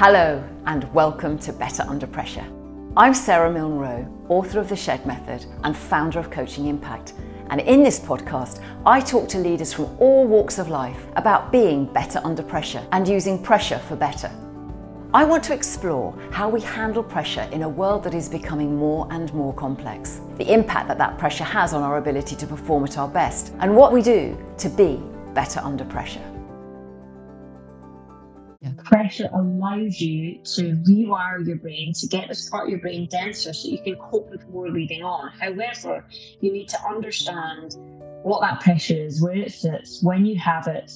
Hello, and welcome to Better Under Pressure. I'm Sarah Milne Rowe, author of The Shed Method and founder of Coaching Impact. And in this podcast, I talk to leaders from all walks of life about being better under pressure and using pressure for better. I want to explore how we handle pressure in a world that is becoming more and more complex, the impact that that pressure has on our ability to perform at our best, and what we do to be better under pressure. Pressure allows you to rewire your brain to get this part of your brain denser so you can cope with more leading on. However, you need to understand what that pressure is, where it sits, when you have it,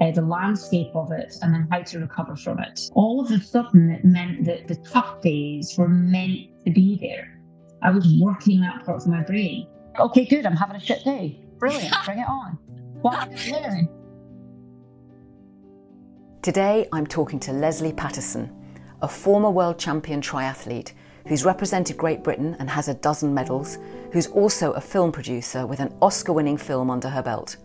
uh, the landscape of it, and then how to recover from it. All of a sudden, it meant that the tough days were meant to be there. I was working that part of my brain. Okay, good. I'm having a shit day. Brilliant. Bring it on. What am I learning? Today I'm talking to Lesley Paterson, a former world champion triathlete who's represented Great Britain and has a dozen medals, who's also a film producer with an Oscar winning film under her belt.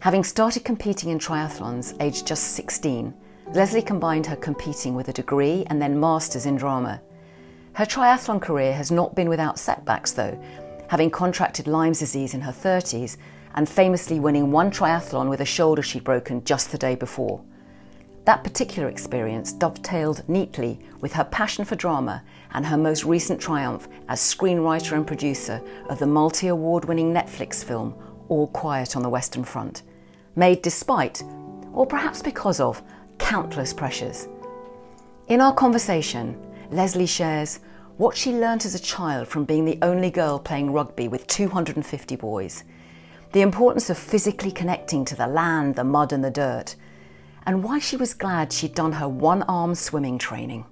Having started competing in triathlons aged just 16, Lesley combined her competing with a degree and then masters in drama. Her triathlon career has not been without setbacks though, having contracted Lyme's disease in her 30s and famously winning one triathlon with a shoulder she'd broken just the day before. That particular experience dovetailed neatly with her passion for drama and her most recent triumph as screenwriter and producer of the multi award winning Netflix film All Quiet on the Western Front, made despite, or perhaps because of, countless pressures. In our conversation, Lesley shares what she learnt as a child from being the only girl playing rugby with 250 boys, the importance of physically connecting to the land, the mud, and the dirt and why she was glad she'd done her one arm swimming training.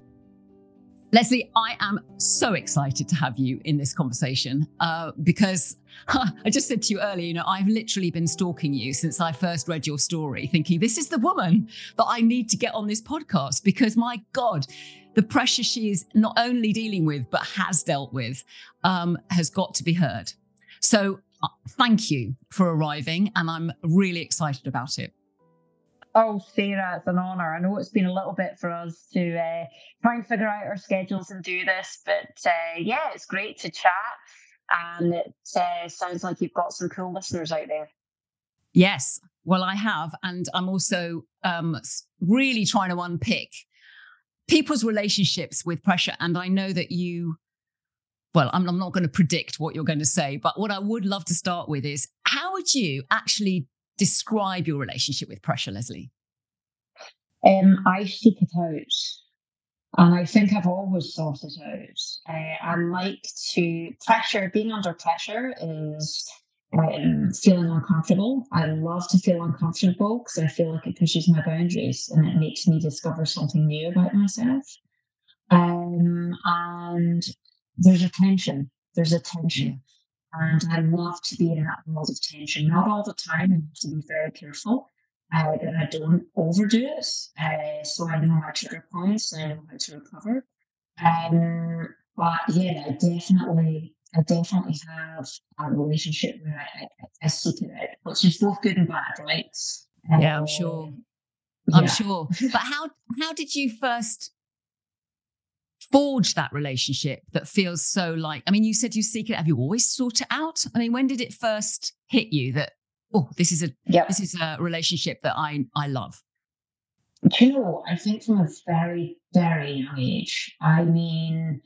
Lesley, I am so excited to have you in this conversation uh, because huh, I just said to you earlier, you know, I've literally been stalking you since I first read your story, thinking this is the woman that I need to get on this podcast because my God, the pressure she is not only dealing with, but has dealt with, um, has got to be heard. So uh, thank you for arriving, and I'm really excited about it. Oh, Sarah, it's an honour. I know it's been a little bit for us to uh, try and figure out our schedules and do this, but uh, yeah, it's great to chat. And it uh, sounds like you've got some cool listeners out there. Yes, well, I have. And I'm also um, really trying to unpick people's relationships with pressure. And I know that you, well, I'm, I'm not going to predict what you're going to say, but what I would love to start with is how would you actually describe your relationship with pressure, Lesley? Um, I seek it out. And I think I've always sought it out. Uh, I like to pressure, being under pressure is um, feeling uncomfortable. I love to feel uncomfortable because I feel like it pushes my boundaries and it makes me discover something new about myself. Um, and there's a tension. There's a tension. And I love to be in that world of tension, not all the time, and to be very careful uh, that I don't overdo it. Uh, so I know my trigger points and I know how to recover. Um, but yeah, I definitely, I definitely have a relationship where I, I, I seek it out, which is both good and bad, right? Yeah, I'm sure. Um, I'm sure. But how how did you first forge that relationship that feels so like i mean you said you seek it. Have you always sought it out? I mean when did it first hit you that oh this is a yep. this is a relationship that i i love? Do you know i think from a very very young age i mean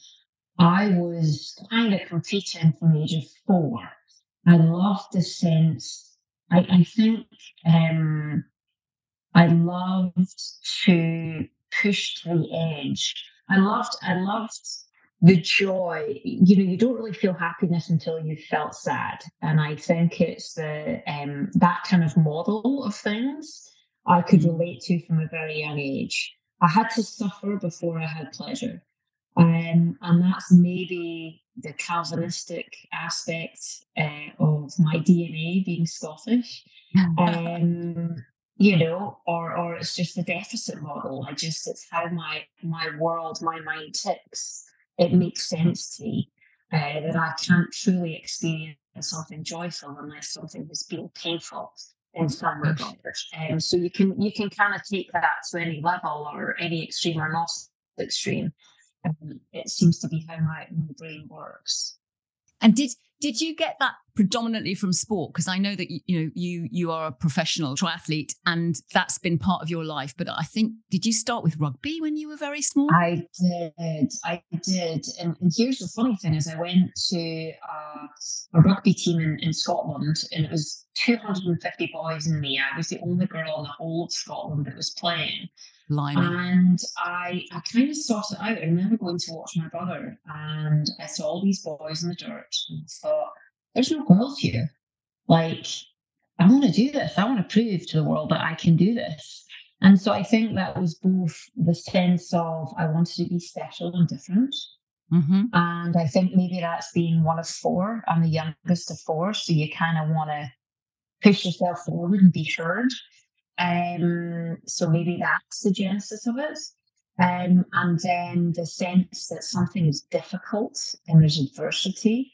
i was kind of competing from the age of four. I loved the sense i, I think um i loved to push to the edge I loved, I loved the joy. You know, you don't really feel happiness until you felt sad, and I think it's the um, that kind of model of things I could mm. relate to from a very young age. I had to suffer before I had pleasure. Um, and that's maybe the Calvinistic aspect uh, of my DNA being Scottish. Um, you know, or or it's just the deficit model. I just it's how my my world, my mind ticks. It makes sense to me uh, that I can't truly experience something joyful unless something has been painful. in some regards. Um, so you can you can kind of take that to any level or any extreme or not extreme. Um, it seems to be how my, my brain works. And did did you get that predominantly from sport? Because I know that you, know you you are a professional triathlete, and that's been part of your life. But I think did you start with rugby when you were very small? I did, I did. And, and here's the funny thing: is I went to uh, a rugby team in, in Scotland, and it was 250 boys and me. I was the only girl in the whole of Scotland that was playing. And I, I kind of sorted out. I remember going to watch my brother, and I saw all these boys in the dirt, and I thought, "There's no girls here. Like, I want to do this. I want to prove to the world that I can do this." And so I think that was both the sense of I wanted to be special and different. Mm-hmm. And I think maybe that's being one of four. I'm the youngest of four. So you kind of want to push yourself forward and be heard. Um, so maybe that's the genesis of it. Um, and then the sense that something is difficult and there's adversity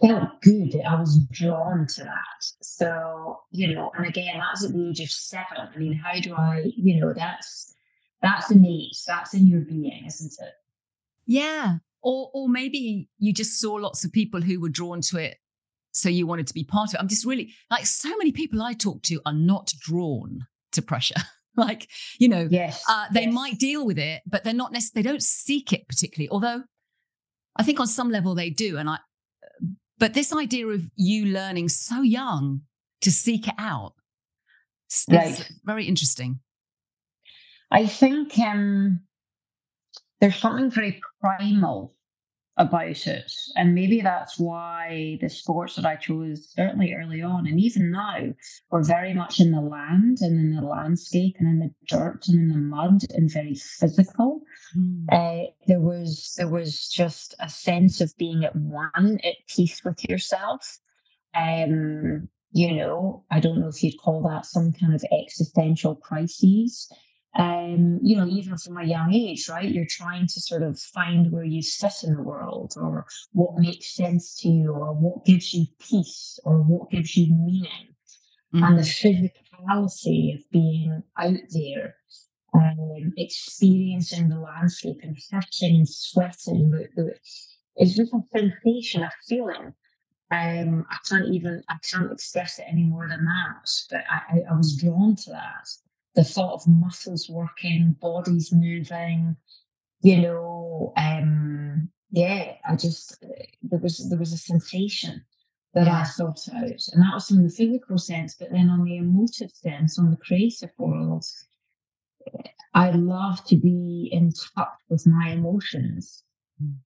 felt good. I was drawn to that. So, you know, and again, that's at the age of seven. I mean, how do I, you know, that's that's innate. That's in your being, isn't it? Yeah. Or or maybe you just saw lots of people who were drawn to it so you wanted to be part of it. I'm just really like so many people I talk to are not drawn to pressure. like, you know, yes, uh, they yes. might deal with it, but they're not necessarily, they don't seek it particularly. Although I think on some level they do. And I, but this idea of you learning so young to seek it out is right. very interesting. I think um, there's something very primal about it. And maybe that's why the sports that I chose, certainly early on, and even now, were very much in the land and in the landscape and in the dirt and in the mud and very physical. Mm. Uh, there was there was just a sense of being at one, at peace with yourself. Um, you know, I don't know if you'd call that some kind of existential crises um, you know, even from a young age, right? You're trying to sort of find where you sit in the world or what makes sense to you or what gives you peace or what gives you meaning. Mm-hmm. And the physicality of being out there, um, experiencing the landscape and touching and sweating, it's just a sensation, a feeling. Um, I can't even, I can't express it any more than that, but I, I, I was drawn to that the thought of muscles working, bodies moving, you know, um, yeah, I just there was there was a sensation that yeah. I sought out, and that was from the physical sense. But then on the emotive sense, on the creative world, I love to be in touch with my emotions. Mm.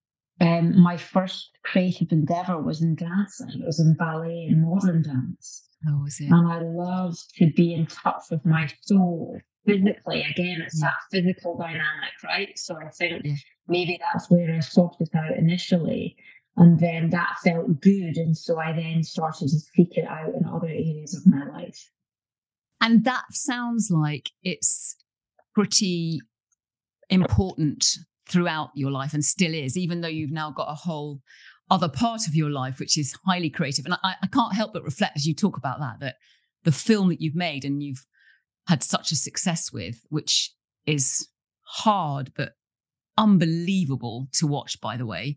Um, my first creative endeavor was in dancing. It was in ballet and modern dance. Oh, is it? And I love to be in touch with my soul physically. Again, it's yeah. that physical dynamic, right? So I think yeah. maybe that's where I sought it out initially. And then that felt good. And so I then started to seek it out in other areas of my life. And that sounds like it's pretty important throughout your life and still is, even though you've now got a whole other part of your life, which is highly creative. And I, I can't help but reflect as you talk about that, that the film that you've made and you've had such a success with, which is hard but unbelievable to watch, by the way,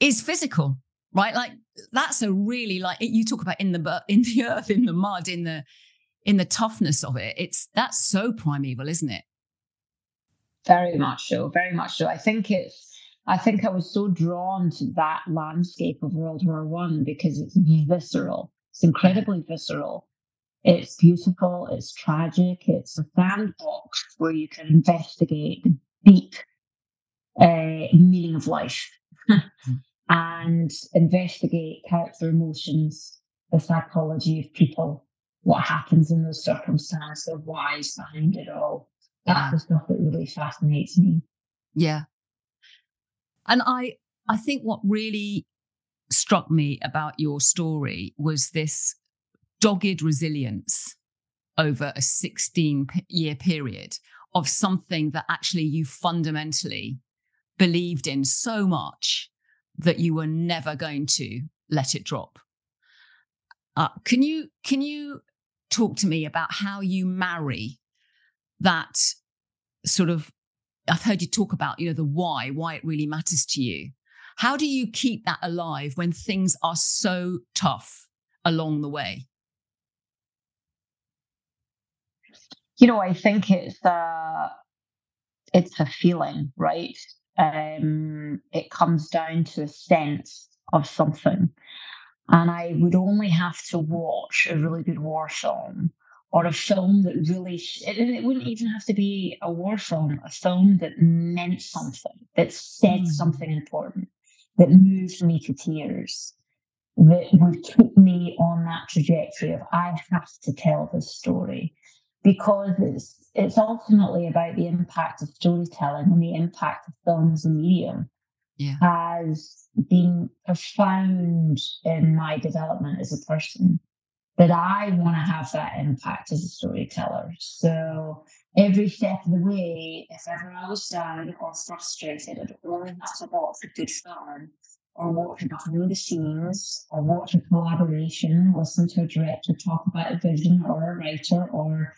is physical, right? Like that's a really like you talk about in the in the earth, in the mud, in the in the toughness of it. It's that's so primeval, isn't it? Very much so. Very much so. I think it's I think I was so drawn to that landscape of World War One because it's visceral. It's incredibly visceral. It's beautiful. It's tragic. It's a sandbox where you can investigate the deep uh, meaning of life and investigate character emotions, the psychology of people, what happens in those circumstances, the whys behind it all. That's the stuff that really fascinates me. Yeah, and I, I think what really struck me about your story was this dogged resilience over a 16 year period of something that actually you fundamentally believed in so much that you were never going to let it drop. Uh, can you can you talk to me about how you marry that sort of I've heard you talk about, you know, the why, why it really matters to you. How do you keep that alive when things are so tough along the way? You know, I think it's a it's a feeling, right? Um, it comes down to a sense of something. And I would only have to watch a really good war film or a film that really, it, it wouldn't even have to be a war film, a film that meant something, that said mm. something important, that moved me to tears, that would keep me on that trajectory of I have to tell this story because it's it's ultimately about the impact of storytelling and the impact of film as a medium yeah. has been profound in my development as a person that I want to have that impact as a storyteller. So every step of the way, if ever I was down or frustrated, I'd only have to watch a good film or watch a behind the scenes or watch a collaboration, listen to a director talk about a vision or a writer or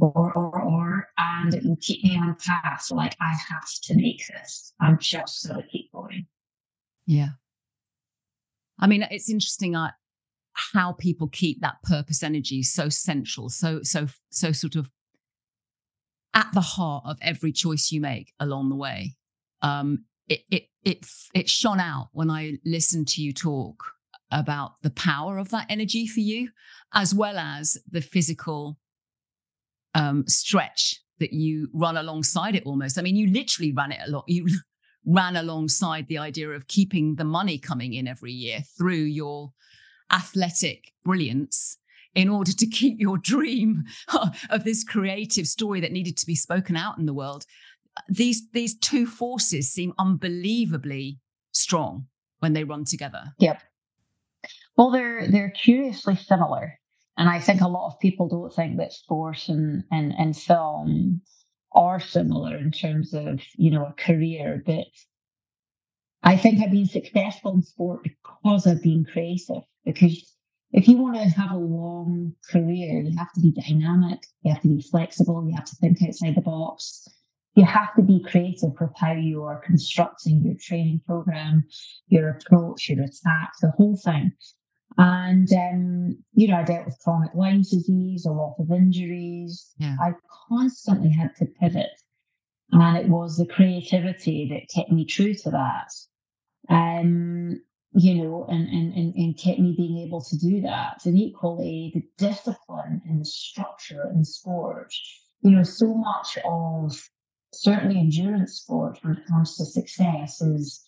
or, or, or, and it will keep me on a path. Like, I have to make this. I'm just to keep going. Yeah. I mean, it's interesting uh, how people keep that purpose energy so central, so, so, so sort of at the heart of every choice you make along the way. Um, it, it, it, it shone out when I listened to you talk about the power of that energy for you, as well as the physical um, stretch that you run alongside it almost. I mean, you literally ran it a lot. You ran alongside the idea of keeping the money coming in every year through your athletic brilliance in order to keep your dream of this creative story that needed to be spoken out in the world. These these two forces seem unbelievably strong when they run together. Yep. Well, they're they're curiously similar. And I think a lot of people don't think that sports and, and, and film are similar in terms of, you know, a career. But I think I've been successful in sport because I've been creative. Because if you want to have a long career, you have to be dynamic, you have to be flexible, you have to think outside the box. You have to be creative with how you are constructing your training program, your approach, your attack, the whole thing. And, um, you know, I dealt with chronic Lyme disease, a lot of injuries. Yeah. I constantly had to pivot. And it was the creativity that kept me true to that. Um, you know, and, and, and, and kept me being able to do that. And equally, the discipline and the structure in sport. You know, so much of certainly endurance sport when it comes to success is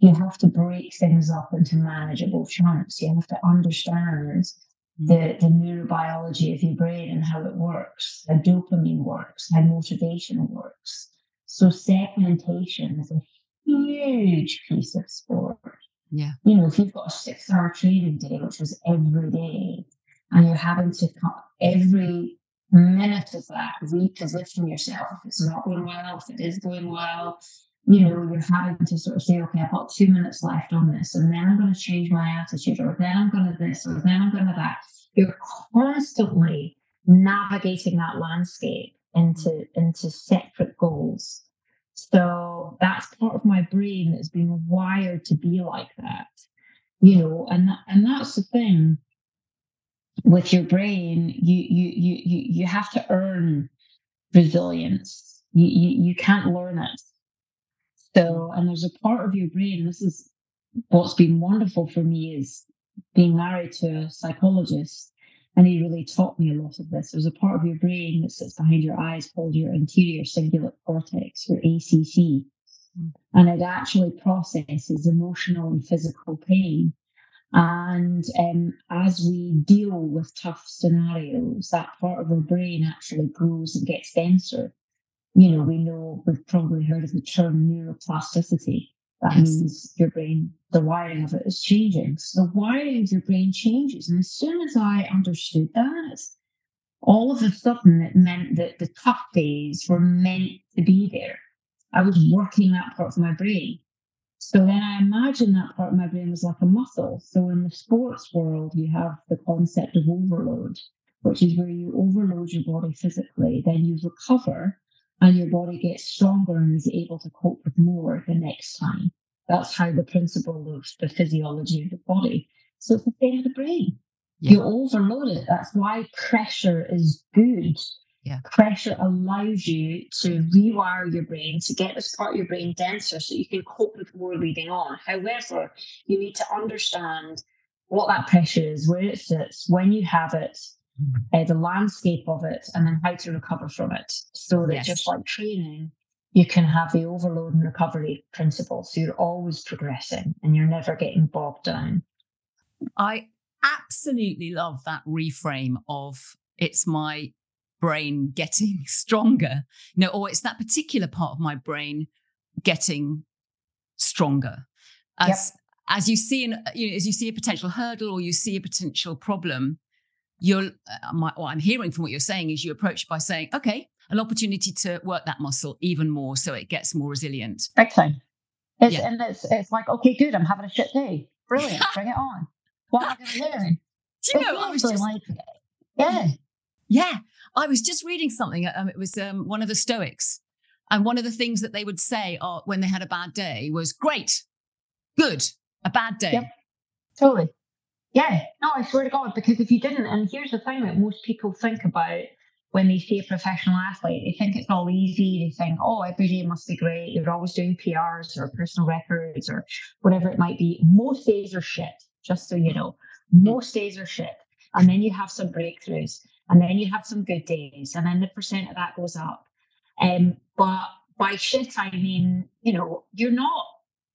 you have to break things up into manageable chunks. You have to understand mm. the, the neurobiology of your brain and how it works, how dopamine works, how motivation works. So segmentation is a huge piece of sport. Yeah. You know, if you've got a six hour training day, which was every day, and you're having to cut every minute of that reposition yourself if it's not going well, if it is going well, you know, you're having to sort of say, okay, I've got two minutes left on this, and then I'm going to change my attitude, or then I'm going to this, or then I'm going to that. You're constantly navigating that landscape into into separate goals. So that's part of my brain that's been wired to be like that, you know, and and that's the thing with your brain. You you you you you have to earn resilience. You you, you can't learn it so, mm-hmm. and there's a part of your brain, this is what's been wonderful for me is being married to a psychologist. And he really taught me a lot of this. There's a part of your brain that sits behind your eyes called your anterior cingulate cortex, your ACC. And it actually processes emotional and physical pain. And um, as we deal with tough scenarios, that part of our brain actually grows and gets denser you know, we know we've probably heard of the term neuroplasticity. That yes. means your brain, the wiring of it is changing. So the wiring of your brain changes. And as soon as I understood that, all of a sudden it meant that the tough days were meant to be there. I was working that part of my brain. So then I imagine that part of my brain was like a muscle. So in the sports world, you have the concept of overload which is where you overload your body physically, then you recover and your body gets stronger and is able to cope with more the next time. That's how the principle of the physiology of the body. So it's the same with the brain. Yeah. You overload it. That's why pressure is good. Yeah. Pressure allows you to rewire your brain to get this part of your brain denser so you can cope with more leading on. However, you need to understand what that pressure is, where it sits, when you have it, uh, the landscape of it, and then how to recover from it. So that yes. just like training, you can have the overload and recovery principle. So you're always progressing and you're never getting bogged down. I absolutely love that reframe of it's my brain getting stronger, you know, or it's that particular part of my brain getting stronger. As yep. as you see an you know, as you see a potential hurdle or you see a potential problem, you're uh, my, what I'm hearing from what you're saying is you approach by saying, okay, an opportunity to work that muscle even more so it gets more resilient. Excellent. It's, yeah. And it's it's like, okay, good, I'm having a shit day. Brilliant, bring it on. What am I going to learn? Do you know, I was just, like, yeah. Yeah. I was just reading something. Um, it was um, one of the Stoics. And one of the things that they would say uh, when they had a bad day was, great, good, a bad day. Yep. Totally. Yeah, no, I swear to God, because if you didn't, and here's the thing that most people think about when they see a professional athlete, they think it's all easy. They think, oh, every day must be great. You're always doing PRs or personal records or whatever it might be. Most days are shit, just so you know. Most days are shit. And then you have some breakthroughs, and then you have some good days, and then the percent of that goes up. Um, but by shit, I mean, you know, you're not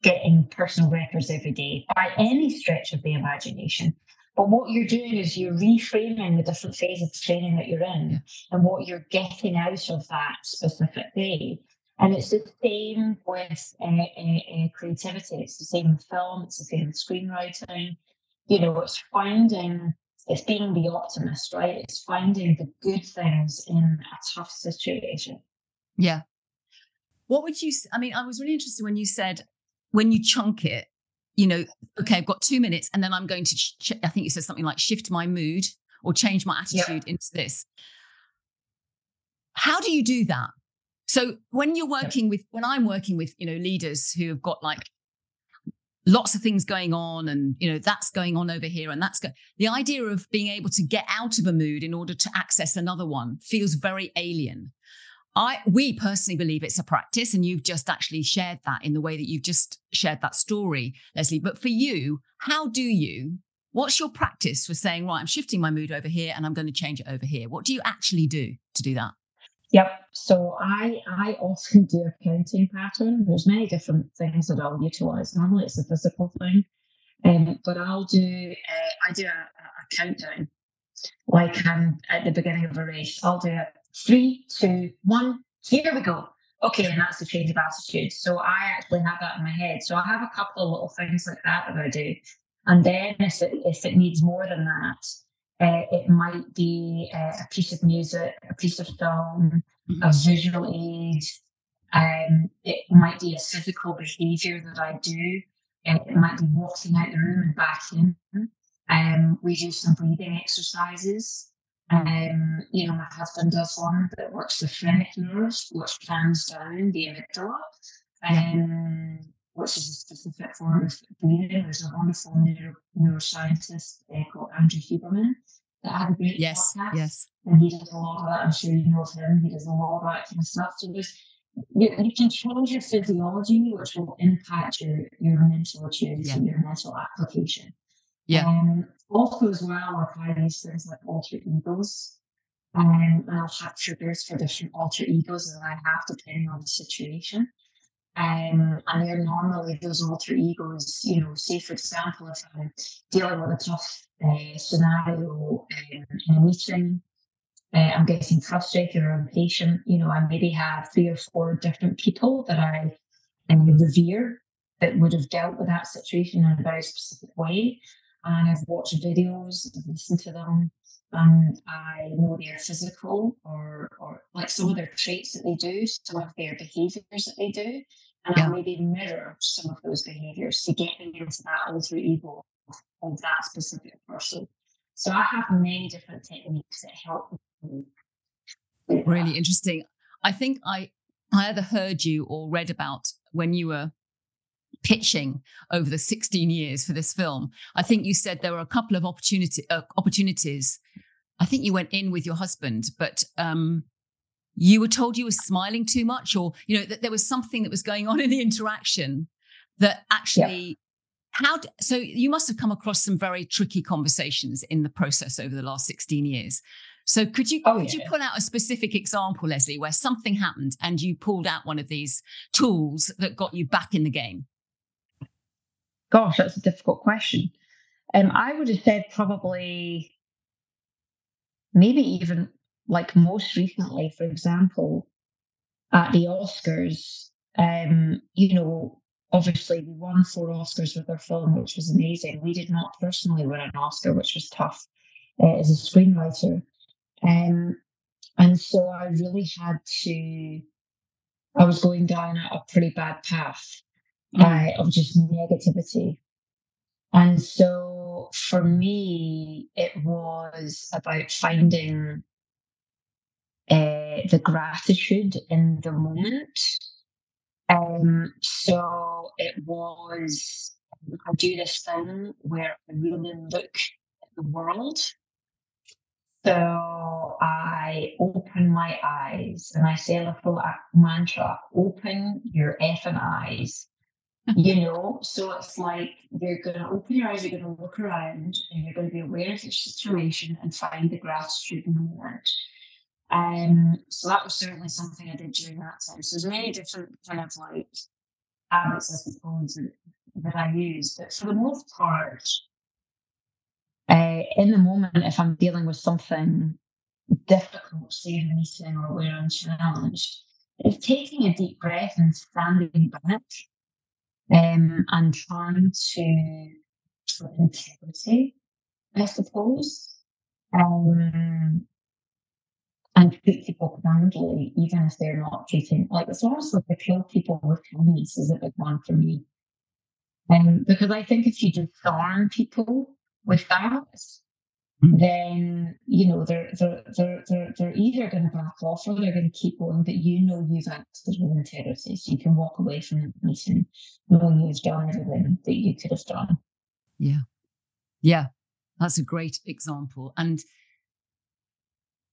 getting personal records every day by any stretch of the imagination. But what you're doing is you're reframing the different phases of training that you're in and what you're getting out of that specific day. And it's the same with uh, uh, uh, creativity. It's the same with film. It's the same with screenwriting. You know, it's finding, it's being the optimist, right? It's finding the good things in a tough situation. Yeah. What would you? I mean, I was really interested when you said when you chunk it, you know, okay, I've got two minutes, and then I'm going to, ch- I think you said something like shift my mood or change my attitude into this. How do you do that? So when you're working with, when I'm working with, you know, leaders who have got like lots of things going on and you know that's going on over here and that's go- the idea of being able to get out of a mood in order to access another one feels very alien I we personally believe it's a practice, and you've just actually shared that in the way that you've just shared that story, Lesley. But for you, how do you? What's your practice for saying, right, I'm shifting my mood over here and I'm going to change it over here? What do you actually do to do that? Yep. So I I often do a counting pattern. There's many different things that I'll utilize. Normally it's a physical thing, um, but I'll do uh, I do a, a countdown. Like um, at the beginning of a race, I'll do it three, two, one, here we go. Okay, and that's the change of attitude. So I actually have that in my head. So I have a couple of little things like that that I do. And then if it, if it needs more than that, uh, it might be uh, a piece of music, a piece of film, mm-hmm. a visual aid. Um, it might be a physical behavior that I do. Uh, it might be walking out the room and back in. Um, we do some breathing exercises. Um, you know, my husband does one that works the phrenic nerves, which plans down the amygdala, um, which is a specific form of breathing. There's a wonderful neuro- neuroscientist uh, called Andrew Huberman that had a great yes, podcast. Yes. And he does a lot of that. I'm sure you know of him. He does a lot of that kind of stuff. So there's you, you can change your physiology, which will impact your, your mental acuity, yeah. your mental application. Yeah. Um, also, as well, I've had these things like alter egos. Um, and I'll have triggers for different alter egos that I have depending on the situation. Um, and they're normally those alter egos, you know, say for example, if I'm dealing with a tough uh, scenario um, in a meeting, uh, I'm getting frustrated or impatient, you know, I maybe have three or four different people that I um, revere that would have dealt with that situation in a very specific way. And I've watched videos, I've listened to them, and I know their physical or or like some of their traits that they do, some of their behaviours that they do, and yeah. I maybe mirror some of those behaviours to get me into that alter ego of that specific person. So I have many different techniques that help me. Really interesting. I think I I either heard you or read about when you were pitching over the 16 years for this film. I think you said there were a couple of opportunity uh, opportunities. I think you went in with your husband, but um, you were told you were smiling too much, or you know that there was something that was going on in the interaction that actually. How d- so you must have come across some very tricky conversations in the process over the last 16 years. So could you Oh, could you pull out a specific example, Lesley, where something happened and you pulled out one of these tools that got you back in the game? Gosh, that's a difficult question. Um, I would have said probably, maybe even like most recently, for example, at the Oscars. Um, you know, obviously we won four Oscars with our film, which was amazing. We did not personally win an Oscar, which was tough uh, as a screenwriter. Um, and so I really had to. I was going down a, pretty bad path uh, of just negativity. And so for me, it was about finding uh, the gratitude in the moment. Um, so it was, I do this thing where I really look at the world. So I open my eyes and I say a little mantra open your effing eyes you know so it's like you're going to open your eyes you're going to look around and you're going to be aware of your situation and find the gratitude in the moment um so that was certainly something i did during that time. So there's many different kind of like habits i suppose that, that i use but for the most part uh, in the moment if i'm dealing with something difficult say in a meeting or where i'm challenged it's taking a deep breath and standing back um, and trying to integrity, I suppose, um, and treat people kindly, even if they're not treating like it's almost like the kill people with kindness is a big one for me. Um, because I think if you disarm people with that, Mm. then you know they're they're they're they're, they're either going to back off or they're going to keep going. But you know you've acted with integrity, so you can walk away from the meeting knowing you've done everything that you could have done. Yeah. Yeah. That's a great example. And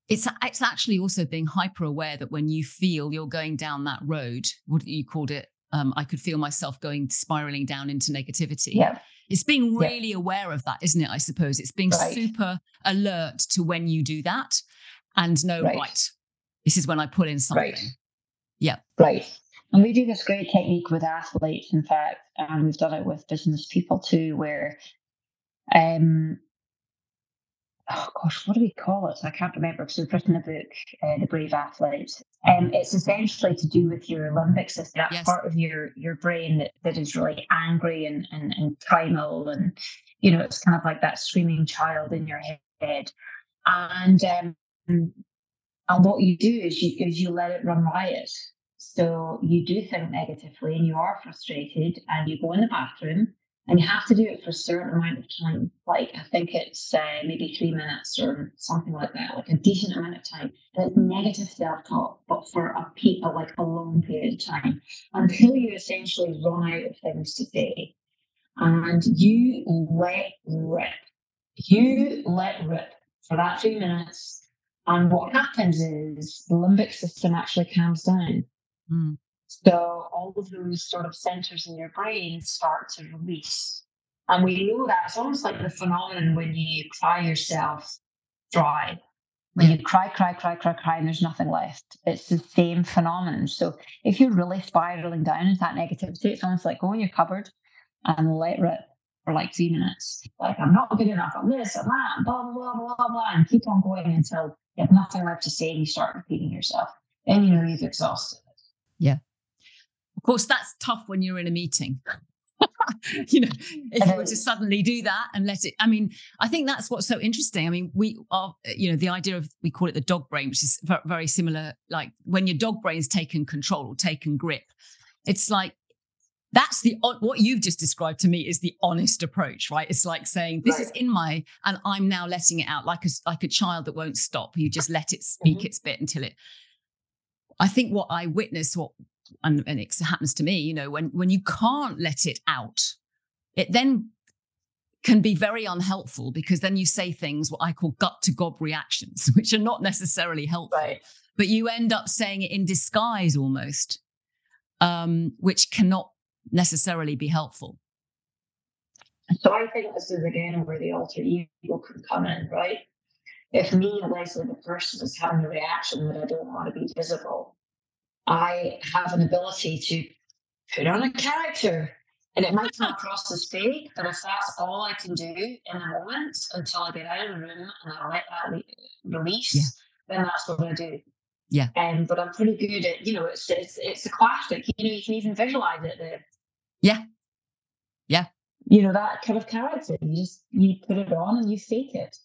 it's it's actually also being hyper aware that when you feel you're going down that road, what you called it, um, I could feel myself going spiraling down into negativity. Yeah, It's being Yeah. really aware of that, isn't it? I suppose it's being Right. super alert to when you do that and know, Right. right, this is when I put in something. Right. Yeah. right. And we do this great technique with athletes, in fact, and we've done it with business people too, where um oh gosh, what do we call it? I can't remember because we've written a book, uh, The Brave Athlete. Um, it's essentially to do with your limbic system, that Yes. part of your your brain that, that is really angry and, and, and primal. And, you know, it's kind of like that screaming child in your head. And um, and what you do is you is you let it run riot. So you do think negatively and you are frustrated and you go in the bathroom and you have to do it for a certain amount of time. Like I think it's uh, maybe three minutes or something like that, like a decent amount of time. And it's negative self-talk, but for a pe- like a long period of time until you essentially run out of things to say, and you let rip. You let rip for that three minutes. And what happens is the limbic system actually calms down. Mm. So all of those sort of centers in your brain start to release. And we know that it's almost like the phenomenon when you cry yourself dry. When you cry, cry, cry, cry, cry, and there's nothing left. It's the same phenomenon. So if you're really spiraling down into that negativity, it's almost like go in your cupboard and let rip for like three minutes. Like I'm not good enough. I'm this, I'm that, blah blah blah blah blah, and keep on going until you have nothing left to say and you start repeating yourself. Then you know you've exhausted. Of course, that's tough when you're in a meeting. you know, if you were to suddenly do that and let it, I mean, I think that's what's so interesting. I mean, we are, you know, the idea of, we call it the dog brain, which is very similar. Like when your dog brain's taken control or taken grip, it's like that's the what you've just described to me is the honest approach right it's like saying this right. is in my and i'm now letting it out like a like a child that won't stop you just let it speak mm-hmm. its bit until it i think what i witness what and, and it happens to me you know when when you can't let it out it then can be very unhelpful because then you say things what i call gut to gob reactions which are not necessarily helpful right. but you end up saying it in disguise almost um, which cannot necessarily be helpful. So I think this is again where the alter ego can come in, right? If me, Lesley, the person, is having a reaction that I don't want to be visible, I have an ability to put on a character. And it might come across as fake, but if that's all I can do in the moment until I get out of the room and I let that release, yeah. then that's what I do. Yeah. Um, but I'm pretty good at, you know, it's it's it's a classic. You know, you can even visualize it. The yeah. Yeah. You know, that kind of character. You just you put it on and you fake it.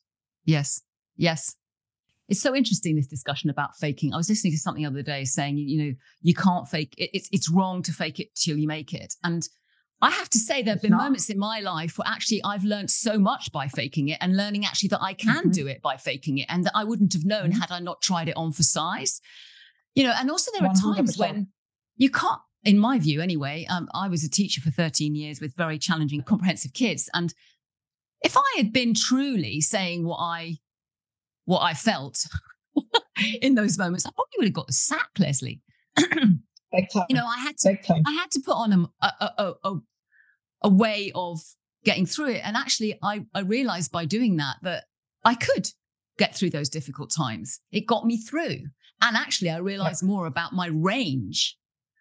Yes. Yes. It's so interesting this discussion about faking. I was listening to something the other day saying, you know, you can't fake it. It's it's wrong to fake it till you make it. And I have to say there have been not. moments in my life where actually I've learned so much by faking it and learning actually that I can mm-hmm. do it by faking it and that I wouldn't have known mm-hmm. had I not tried it on for size. You know, and also there are 100%. times when you can't in my view anyway, um, I was a teacher for 13 years with very challenging, comprehensive kids. And if I had been truly saying what I what I felt in those moments, I probably would have got the sack, Lesley. you know, I had to I had to put on a, a, a, a way of getting through it. And actually I, I realized by doing that that I could get through those difficult times. It got me through. And actually I realized yeah. more about my range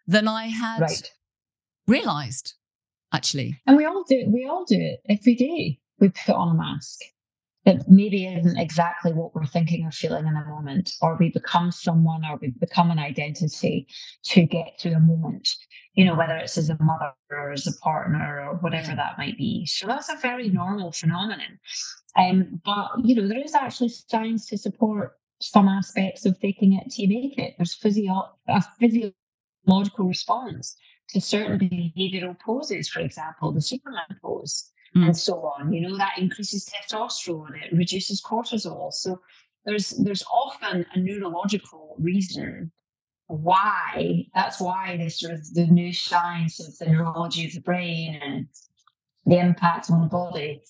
than I had right. realized, actually. And we all do we all do it every day. We put on a mask. It maybe isn't exactly what we're thinking or feeling in a moment, or we become someone or we become an identity to get through a moment, you know, whether it's as a mother or as a partner or whatever that might be. So that's a very normal phenomenon. Um, but you know, there is actually science to support some aspects of faking it to make it. There's physio a physiological response to certain behavioral poses, for example, the Superman pose, mm. and so on. You know, that increases testosterone, it reduces cortisol. So there's there's often a neurological reason why that's why this sort of the new science of the neurology of the brain and the impact on the body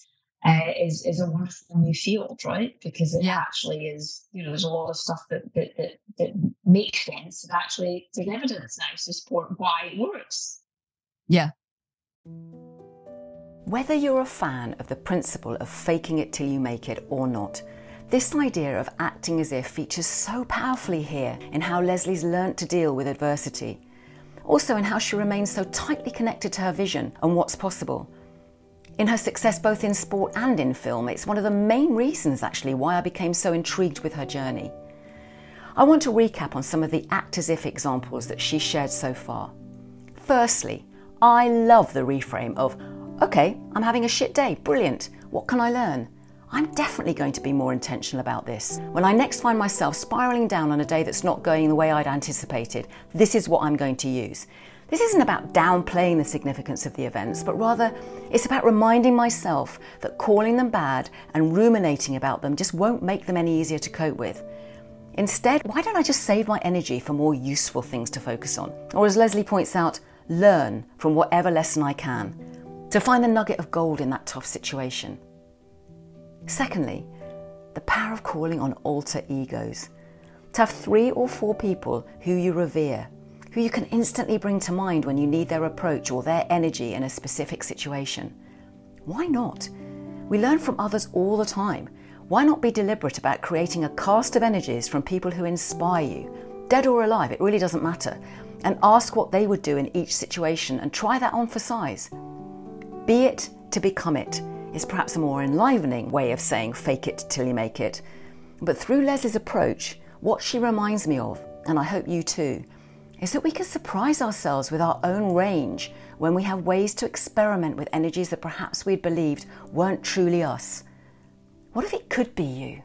uh, is is a wonderful new field, right? Because it yeah. actually is, you know, there's a lot of stuff that that that, that makes sense, and actually there's evidence now to support why it works. Yeah. Whether you're a fan of the principle of faking it till you make it or not, this idea of acting as if features so powerfully here in how Lesley's learnt to deal with adversity. Also, in how she remains so tightly connected to her vision and what's possible in her success both in sport and in film, it's one of the main reasons actually why I became so intrigued with her journey. I want to recap on some of the act as if examples that she shared so far. Firstly, I love the reframe of, okay, I'm having a shit day, brilliant, what can I learn? I'm definitely going to be more intentional about this. When I next find myself spiraling down on a day that's not going the way I'd anticipated, this is what I'm going to use. This isn't about downplaying the significance of the events, but rather it's about reminding myself that calling them bad and ruminating about them just won't make them any easier to cope with. Instead, why don't I just save my energy for more useful things to focus on? Or, as Lesley points out, learn from whatever lesson I can to find the nugget of gold in that tough situation. Secondly, the power of calling on alter egos. To have three or four people who you revere who you can instantly bring to mind when you need their approach or their energy in a specific situation. Why not? We learn from others all the time. Why not be deliberate about creating a cast of energies from people who inspire you, dead or alive, it really doesn't matter, and ask what they would do in each situation and try that on for size? Be it to become it is perhaps a more enlivening way of saying fake it till you make it. But through Lesley's approach, what she reminds me of, and I hope you too, is that we can surprise ourselves with our own range when we have ways to experiment with energies that perhaps we'd believed weren't truly us. What if it could be you?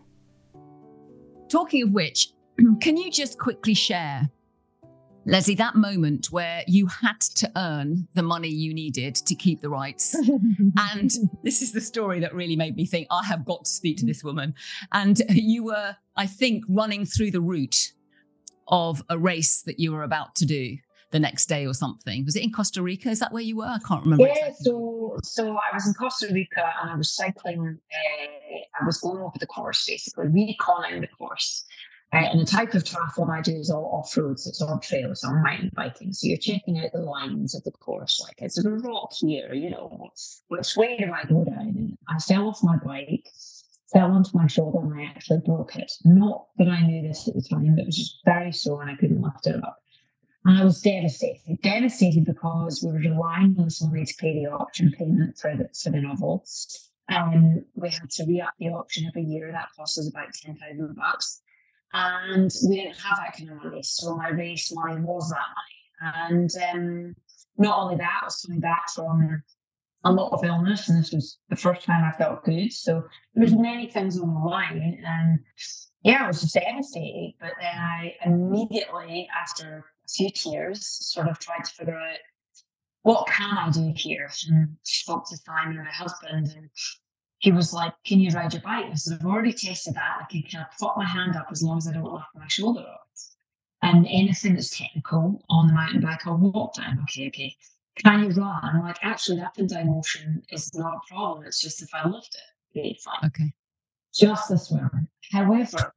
Talking of which, can you just quickly share Lesley, that moment where you had to earn the money you needed to keep the rights. and this is the story that really made me think, I have got to speak to this woman. And you were, I think, running through the route of a race that you were about to do the next day or something. Was it in Costa Rica? Is that where you were? I can't remember. Yeah, exactly. so so I was in Costa Rica and I was cycling. Uh, I was going over the course, basically reconning the course. Uh, and the type of triathlon I do is all off roads, it's on trails, on mountain biking. So you're checking out the lines of the course, like is there a rock here? You know, which way do I go down? And I fell off my bike, fell onto my shoulder, and I actually broke it. Not that I knew this at the time, but it was just very sore and I couldn't lift it up. And I was devastated, devastated because we were relying on somebody to pay the option payment for the, for the novel. And um, we had to re up the option every year. That cost us about 10,000 bucks. And we didn't have that kind of money. So my race money was that money. And um, not only that, I was coming back from a lot of illness, and this was the first time I felt good. So there was many things on the line, and yeah, I was just devastated. But then I immediately, after a few tears, sort of tried to figure out what can I do here. And spoke to Simon, my husband, and he was like, Can you ride your bike? I said, I've already tested that. I can kind of put my hand up as long as I don't lift my shoulder up. And anything that's technical on the mountain bike, I'll walk down. Okay, okay. Can you run? I'm like, actually, up and down motion is not a problem. It's just if I lift it, it's fine. Okay. Just this one. However,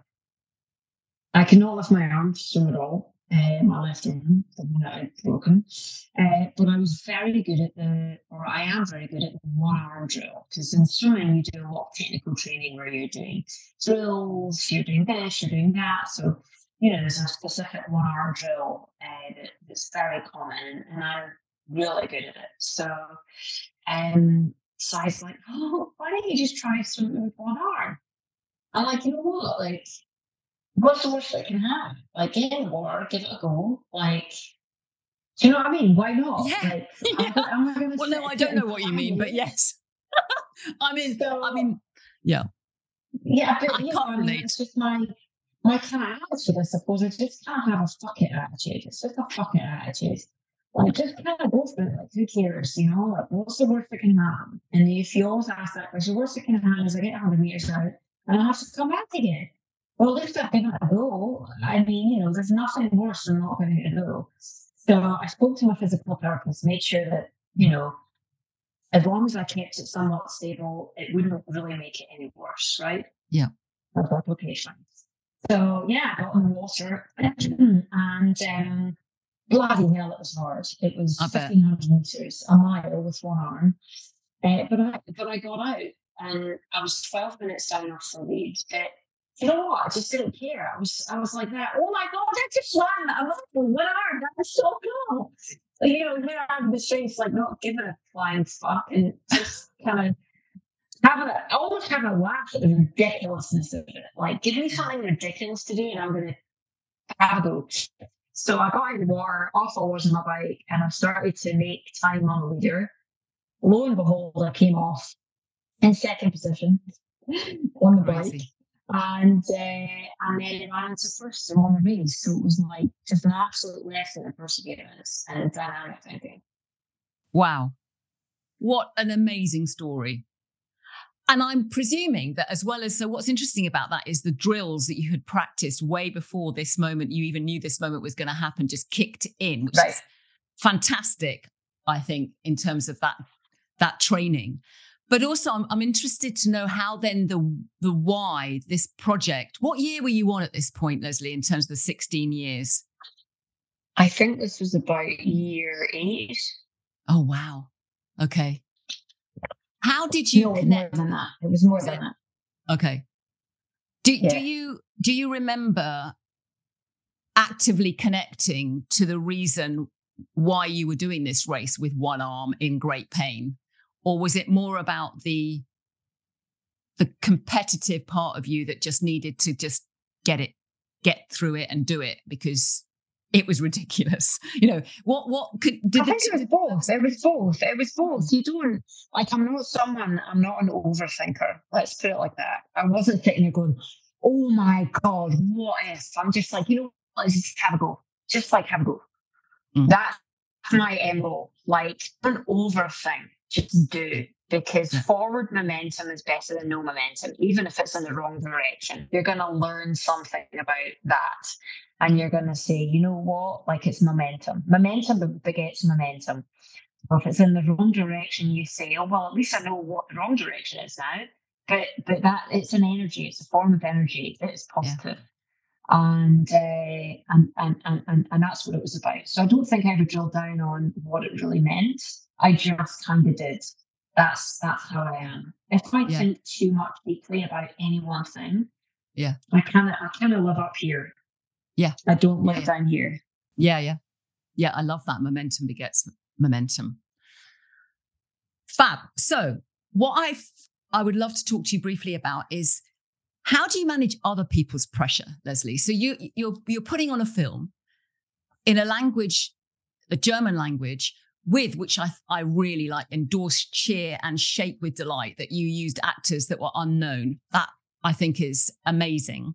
I cannot lift my arms from at all uh, my left arm, the one that I'd broken. Uh, but I was very good at the, or I am very good at the one arm drill because in swimming you do a lot of technical training where you're doing drills, you're doing this, you're doing that. So, you know, there's a specific one arm drill uh, that, that's very common and I'm really good at it. So, um, so I was like, oh, why don't you just try swimming with one arm? I'm like, you know what? Like, what's the worst that can happen? Like, in the water, give it a go. Like, do you know what I mean? Why not? Yeah. Like, yeah. I'm, I'm well, no, I don't know what you mean, but yes. I mean, so, I mean, yeah. Yeah, but, I can't know. I mean, it's just my my kind of attitude, I suppose. I just can't have a fuck it attitude. It's just a fucking attitude. Like, just kind of go for it. Like, who cares? You know, like, what's the worst that can happen? And if you always ask that question, the worst that can happen is I get 100 meters out and I have to come back again. Well, if they're going to go, I mean, you know, there's nothing worse than not going to go. So I spoke to my physical therapist, made sure that, you know, as long as I kept it somewhat stable, it wouldn't really make it any worse, right? Yeah. That's application. So yeah, I got in the water and um, bloody hell, it was hard. It was 1500 meters, a mile with one arm. Uh, but I but I got out and I was 12 minutes down off the lead. But you know what? I just didn't care. I was I was like that. Oh my god, that's just fun. I'm like, what are that was so cool. Like, you know, here I'm the streets, like not giving a flying fuck and just kind of having a, I almost have a laugh at the ridiculousness of it. Like, give me something ridiculous to do, and I'm gonna have a go. So I got in the water, off I was on my bike, and I started to make time on the leader. Lo and behold, I came off in second position on the Crazy. bike and uh, and then it ran into first in one race. So it was like just an absolute lesson in perseverance and dynamic thinking. Wow. What an amazing story. And I'm presuming that as well as so what's interesting about that is the drills that you had practiced way before this moment, you even knew this moment was going to happen, just kicked in, which right. is fantastic, I think, in terms of that that training. But also, I'm, I'm interested to know how then the the why this project. What year were you on at this point, Lesley? In terms of the 16 years, I think this was about year eight. Oh wow! Okay. How did you no, connect? More than that. It was more than that. Okay. Do yeah. do you do you remember actively connecting to the reason why you were doing this race with one arm in great pain? Or was it more about the the competitive part of you that just needed to just get it get through it and do it because it was ridiculous? You know what what could did I think it was both. It was both. It was both. You don't like i'm not someone i'm not an overthinker. Let's put it like that. I wasn't sitting there going oh my god what if? I'm just like you know let's just have a go. Just like have a go. Mm. That's my MO. Like, don't overthink, just mm. do. Because yeah. forward momentum is better than no momentum, even if it's in the wrong direction. You're going to learn something about that. And you're going to say, you know what? Like, it's momentum. Momentum begets momentum. Or if it's in the wrong direction, you say, oh, well, at least I know what the wrong direction is now. But, but that it's an energy, it's a form of energy. It's positive. Yeah and, uh, and, and and and that's what it was about. So I don't think I ever drilled down on what it really meant. I just kind of did. That's that's how I am. If I yeah. think too much deeply about any one thing, yeah, I kind of I kind of live up here. Yeah, I don't live yeah, down here. Yeah, yeah, yeah. I love that. Momentum begets momentum. Fab. So what I I would love to talk to you briefly about is how do you manage other people's pressure, Lesley? So you you're you're putting on a film in a language, the German language, with which I I really like endorse, cheer, and shake with delight that you used actors that were unknown. That I think is amazing.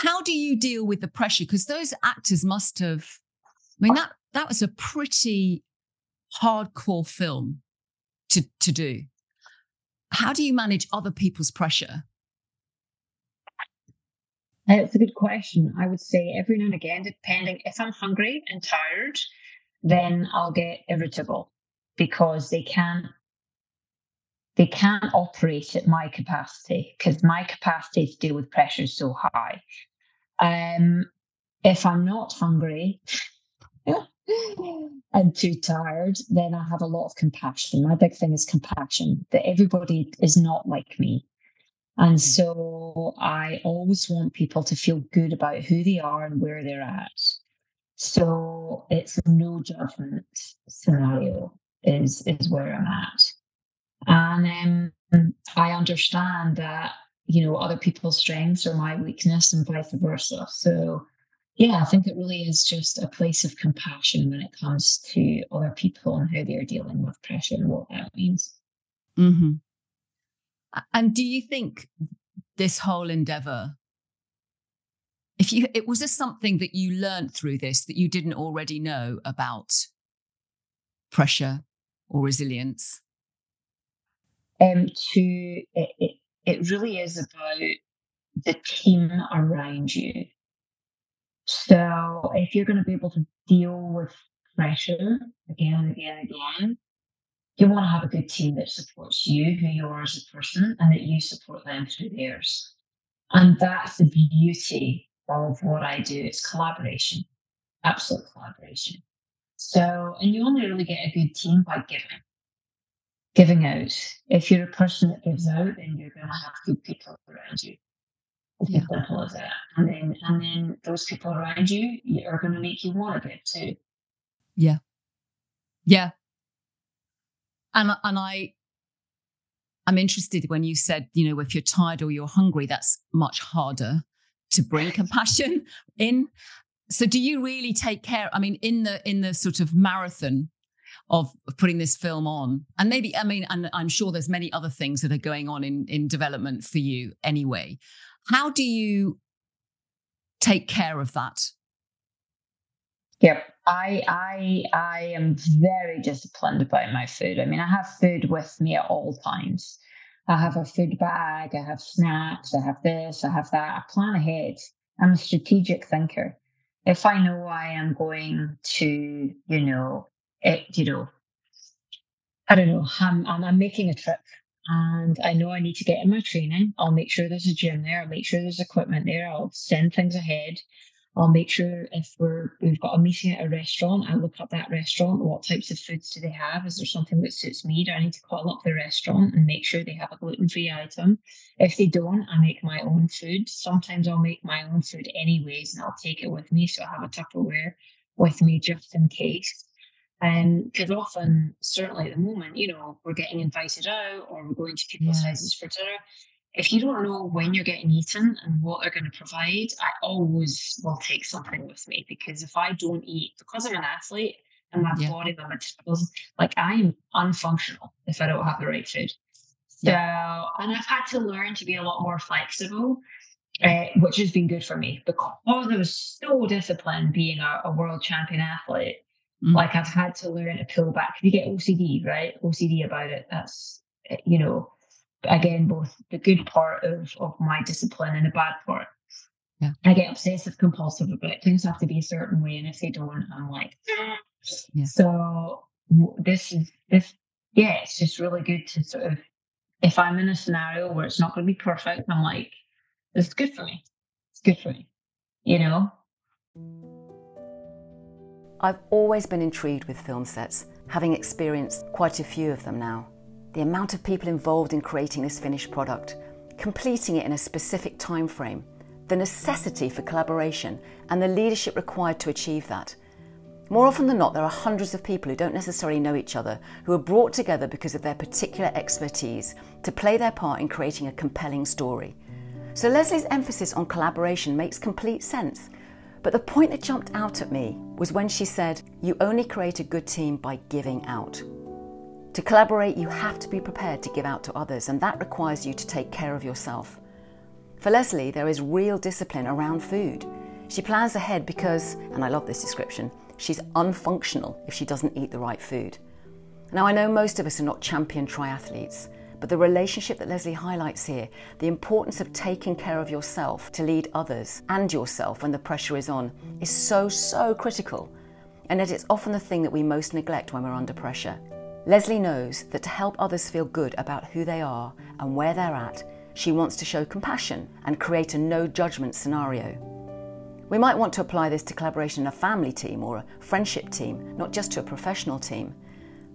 How do you deal with the pressure? Because those actors must have. I mean that that was a pretty hardcore film to to do. How do you manage other people's pressure? It's a good question. I would say every now and again, depending if I'm hungry and tired, then I'll get irritable because they can't they can't operate at my capacity because my capacity to deal with pressure is so high. Um, if I'm not hungry and too tired, then I have a lot of compassion. My big thing is compassion that everybody is not like me. And so I always want people to feel good about who they are and where they're at. So it's a no judgment scenario is is where I'm at. And um, I understand that, you know, other people's strengths are my weakness and vice versa. So yeah, I think it really is just a place of compassion when it comes to other people and how they're dealing with pressure and what that means. Mm-hmm. And do you think this whole endeavor, if you, it was just something that you learned through this that you didn't already know about pressure or resilience? Um, to it, it, it really is about the team around you. So if you're going to be able to deal with pressure again and again and again, you want to have a good team that supports you, who you are as a person, and that you support them through theirs. And that's the beauty of what I do. It's collaboration, absolute collaboration. So, and you only really get a good team by giving, giving out. If you're a person that gives out, then you're going to have good people around you. It's yeah. as simple as that. And then, and then those people around you are going to make you want to give too. Yeah. Yeah and and I I'm interested when you said, you know, if you're tired or you're hungry, that's much harder to bring compassion in. So do you really take care? I mean, in the in the sort of marathon of putting this film on, and maybe I mean, and I'm sure there's many other things that are going on in in development for you anyway. How do you take care of that? Yep. I I I am very disciplined about my food. I mean, I have food with me at all times. I have a food bag, I have snacks, I have this, I have that. I plan ahead. I'm a strategic thinker. If I know I am going to, you know, it, you know, I don't know, I'm, I'm, I'm making a trip and I know I need to get in my training. I'll make sure there's a gym there. I'll make sure there's equipment there. I'll send things ahead. I'll make sure if we're we've got a meeting at a restaurant, I look up that restaurant. What types of foods do they have? Is there something that suits me? Do I need to call up the restaurant and make sure they have a gluten free item? If they don't, I make my own food. Sometimes I'll make my own food anyways, and I'll take it with me. So I have a Tupperware with me just in case. Um, and because often, certainly at the moment, you know, we're getting invited out or we're going to people's yeah. houses for dinner if you don't know when you're getting eaten and what they're going to provide, I always will take something with me because if I don't eat, because I'm an athlete and my yeah. body, my metabolism, like I am unfunctional if I don't have the right food. So, yeah. and I've had to learn to be a lot more flexible, uh, which has been good for me because I was so disciplined being a, a world champion athlete Mm. Like I've had to learn to pull back. If you get OCD, right? OCD about it, that's, eh, you know, again, both the good part of, of my discipline and the bad part. Yeah. I get obsessive compulsive about. Things have to be a certain way. And if they don't, I'm like, yeah. so this is, this, yeah, it's just really good to sort of, if I'm in a scenario where it's not going to be perfect, I'm like, this is good for me. It's good for me, you know? I've always been intrigued with film sets, having experienced quite a few of them now. The amount of people involved in creating this finished product, completing it in a specific time frame, the necessity for collaboration, and the leadership required to achieve that. More often than not, there are hundreds of people who don't necessarily know each other who are brought together because of their particular expertise to play their part in creating a compelling story. So Lesley's emphasis on collaboration makes complete sense but the point that jumped out at me was when she said, You only create a good team by giving out. To collaborate, you have to be prepared to give out to others, and that requires you to take care of yourself. For Lesley, there is real discipline around food. She plans ahead because, and I love this description, she's unfunctional if she doesn't eat the right food. Now, I know most of us are not champion triathletes, but the relationship that Lesley highlights here, the importance of taking care of yourself to lead others and yourself when the pressure is on, is so, so critical. And yet it's often the thing that we most neglect when we're under pressure. Lesley knows that to help others feel good about who they are and where they're at, she wants to show compassion and create a no judgment scenario. We might want to apply this to collaboration in a family team or a friendship team, not just to a professional team.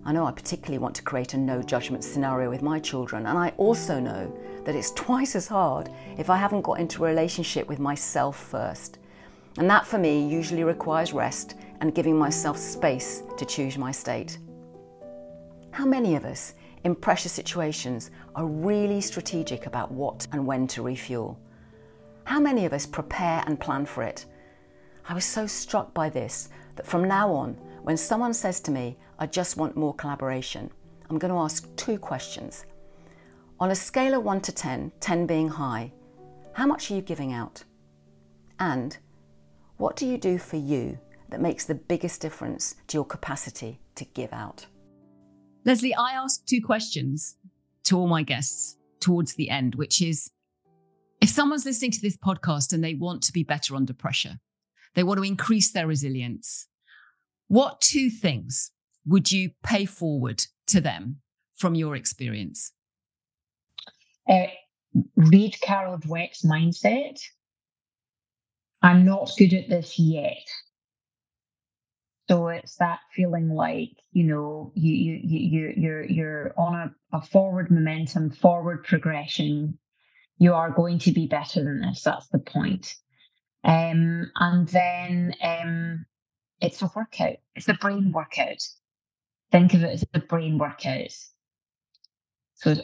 I know I particularly want to create a no judgment scenario with my children, and I also know that it's twice as hard if I haven't got into a relationship with myself first. And that for me usually requires rest and giving myself space to choose my state. How many of us in pressure situations are really strategic about what and when to refuel? How many of us prepare and plan for it? I was so struck by this that from now on, when someone says to me, I just want more collaboration, I'm going to ask two questions. On a scale of 1 to 10, 10 being high, how much are you giving out? And what do you do for you that makes the biggest difference to your capacity to give out? Lesley, I ask two questions to all my guests towards the end, which is if someone's listening to this podcast and they want to be better under pressure, they want to increase their resilience, what two things would you pay forward to them from your experience? Uh, read Carol Dweck's mindset. I'm not good at this yet. So it's that feeling like you know you you you you're you're on a, a forward momentum, forward progression. You are going to be better than this. That's the point. Um, and then um, it's a workout. It's a brain workout. Think of it as a brain workout. So it's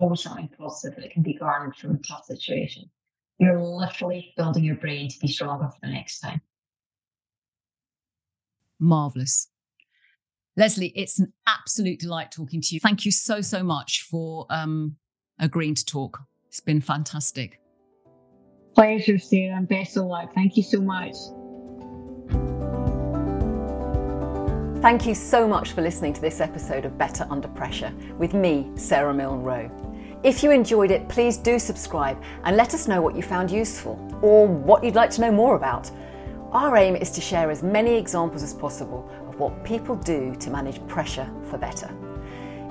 always something positive that can be garnered from a tough situation. You're literally building your brain to be stronger for the next time. Marvelous. Lesley, it's an absolute delight talking to you. Thank you so, so much for um, agreeing to talk. It's been fantastic. Pleasure, Sarah, and best of luck. Thank you so much. Thank you so much for listening to this episode of Better Under Pressure with me, Sarah Milne Rowe. If you enjoyed it, please do subscribe and let us know what you found useful or what you'd like to know more about. Our aim is to share as many examples as possible of what people do to manage pressure for better.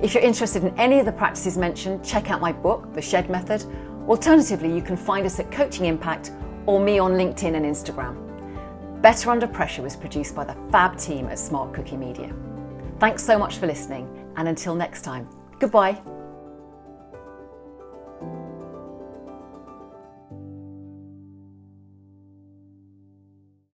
If you're interested in any of the practices mentioned, check out my book, The Shed Method. Alternatively, you can find us at Coaching Impact or me on LinkedIn and Instagram. Better Under Pressure was produced by the fab team at Smart Cookie Media. Thanks so much for listening, and until next time, goodbye.